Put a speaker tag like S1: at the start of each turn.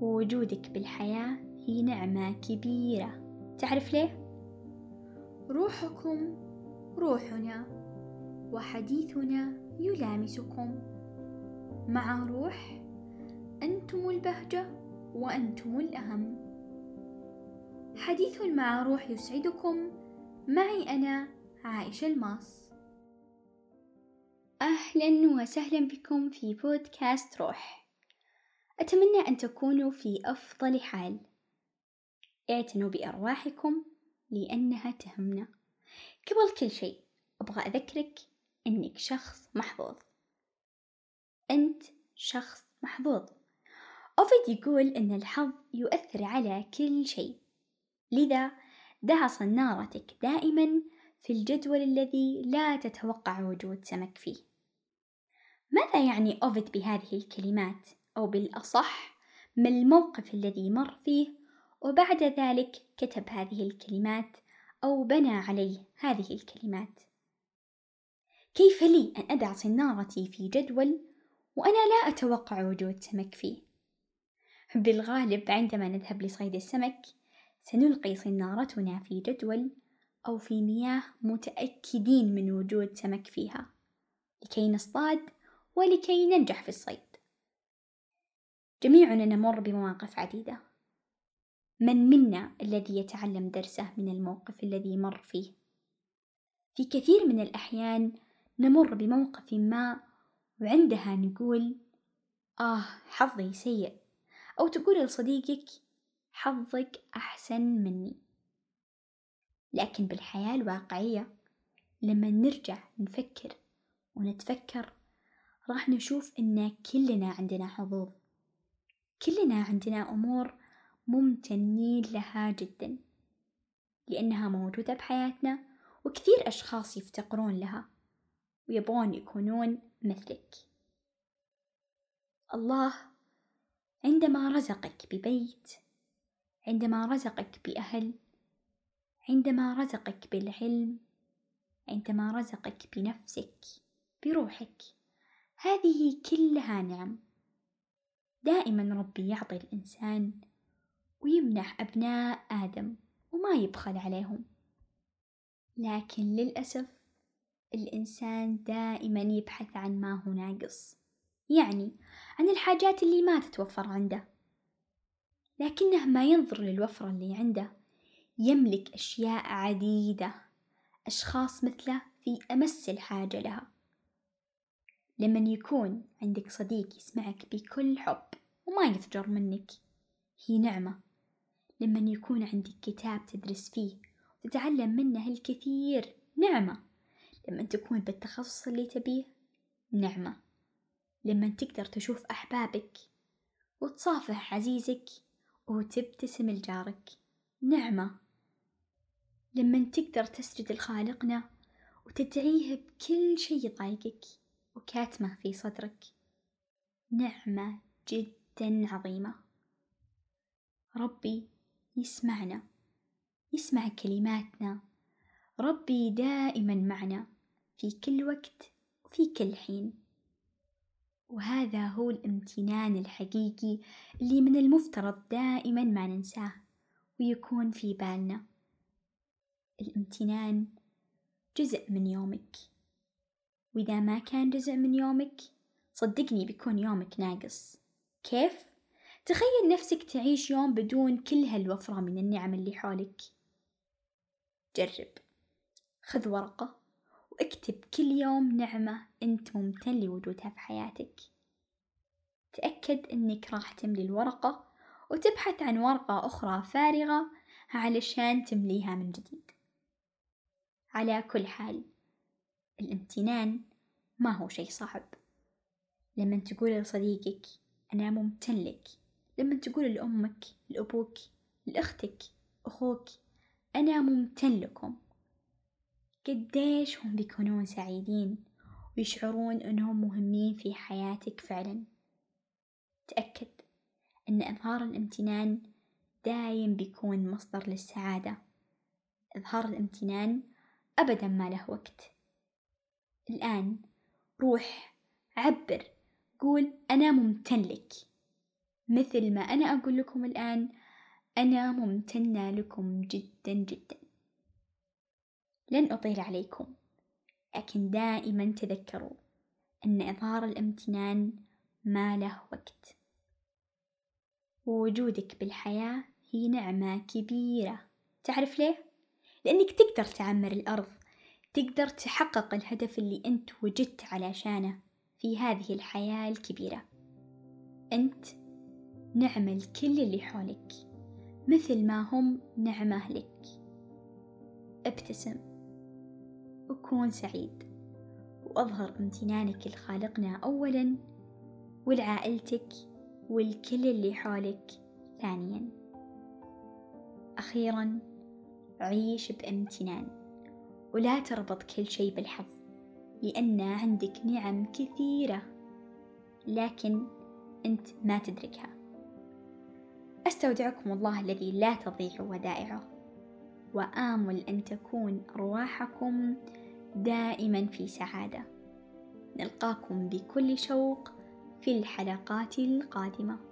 S1: ووجودك بالحياة هي نعمة كبيرة. تعرف ليه؟ روحكم روحنا وحديثنا يلامسكم. مع روح أنتم البهجة وأنتم الأهم. حديث مع روح يسعدكم. معي أنا عائشة الماس. أهلا وسهلا بكم في بودكاست روح. أتمنى أن تكونوا في أفضل حال. اعتنوا بأرواحكم لأنها تهمنا. قبل كل شيء أبغى أذكرك أنك شخص محظوظ. أنت شخص محظوظ. أوفيد يقول أن الحظ يؤثر على كل شيء. لذا دع صنارتك دائما في الجدول الذي لا تتوقع وجود سمك فيه. ماذا يعني أوفيد بهذه الكلمات؟ أو بالأصح ما الموقف الذي مر فيه وبعد ذلك كتب هذه الكلمات أو بنى عليه هذه الكلمات. كيف لي أن أدع صنارتي في جدول وأنا لا أتوقع وجود سمك فيه؟ بالغالب عندما نذهب لصيد السمك سنلقي صنارتنا في جدول أو في مياه متأكدين من وجود سمك فيها لكي نصطاد ولكي ننجح في الصيد. جميعنا نمر بمواقف عديدة. من منا الذي يتعلم درسه من الموقف الذي مر فيه؟ في كثير من الأحيان نمر بموقف ما وعندها نقول آه حظي سيء. أو تقول لصديقك حظك أحسن مني. لكن بالحياة الواقعية لما نرجع نفكر ونتفكر راح نشوف إن كلنا عندنا حظوظ. كلنا عندنا أمور ممتنين لها جدا لأنها موجودة بحياتنا وكثير أشخاص يفتقرون لها ويبغون يكونون مثلك. الله عندما رزقك ببيت عندما رزقك بأهل عندما رزقك بالعلم عندما رزقك بنفسك بروحك هذه كلها نعم. دائما ربي يعطي الإنسان ويمنح أبناء آدم وما يبخل عليهم. لكن للأسف الإنسان دائما يبحث عن ما هو ناقص يعني عن الحاجات اللي ما تتوفر عنده. لكنه ما ينظر للوفرة اللي عنده. يملك أشياء عديدة أشخاص مثله في أمس الحاجة لها. لمن يكون عندك صديق يسمعك بكل حب. وما يضجر منك. هي نعمة. لمن يكون عندك كتاب تدرس فيه وتتعلم منه الكثير نعمة. لما تكون بالتخصص اللي تبيه نعمة. لما تقدر تشوف أحبابك وتصافح عزيزك وتبتسم لجارك نعمة. لما تقدر تسجد لخالقنا وتدعيه بكل شي يضايقك وكاتمه في صدرك نعمة جدا. عظيمة. ربي يسمعنا يسمع كلماتنا. ربي دائما معنا في كل وقت وفي كل حين. وهذا هو الامتنان الحقيقي اللي من المفترض دائما ما ننساه ويكون في بالنا. الامتنان جزء من يومك. وإذا ما كان جزء من يومك صدقني بيكون يومك ناقص. كيف؟ تخيل نفسك تعيش يوم بدون كل هالوفرة من النعم اللي حولك. جرب. خذ ورقة واكتب كل يوم نعمة أنت ممتن لوجودها في حياتك. تأكد أنك راح تملي الورقة وتبحث عن ورقة أخرى فارغة علشان تمليها من جديد. على كل حال الامتنان ما هو شي صعب. لما تقول لصديقك أنا ممتن لك. لما تقول لأمك لأبوك لأختك أخوك أنا ممتن لكم. قديش هم بيكونون سعيدين ويشعرون أنهم مهمين في حياتك فعلا. تأكد أن إظهار الامتنان دايم بيكون مصدر للسعادة. إظهار الامتنان أبدا ما له وقت. الآن روح عبر قول أنا ممتن لك. مثل ما أنا أقول لكم الآن أنا ممتنة لكم جدا جدا. لن أطيل عليكم لكن دائما تذكروا أن إظهار الامتنان ما له وقت. ووجودك بالحياة هي نعمة كبيرة. تعرف ليه؟ لأنك تقدر تعمر الأرض تقدر تحقق الهدف اللي أنت وجدت علشانه. في هذه الحياة الكبيرة. أنت نعمة لكل اللي حولك مثل ما هم نعمة لك ابتسم. وكون سعيد. وأظهر امتنانك لخالقنا أولا ولعائلتك والكل اللي حولك ثانيا. أخيرا عيش بامتنان. ولا تربط كل شي بالحظ. لأن عندك نعم كثيرة لكن أنت ما تدركها. أستودعكم الله الذي لا تضيع ودائعه وآمل أن تكون أرواحكم دائما في سعادة. نلقاكم بكل شوق في الحلقات القادمة.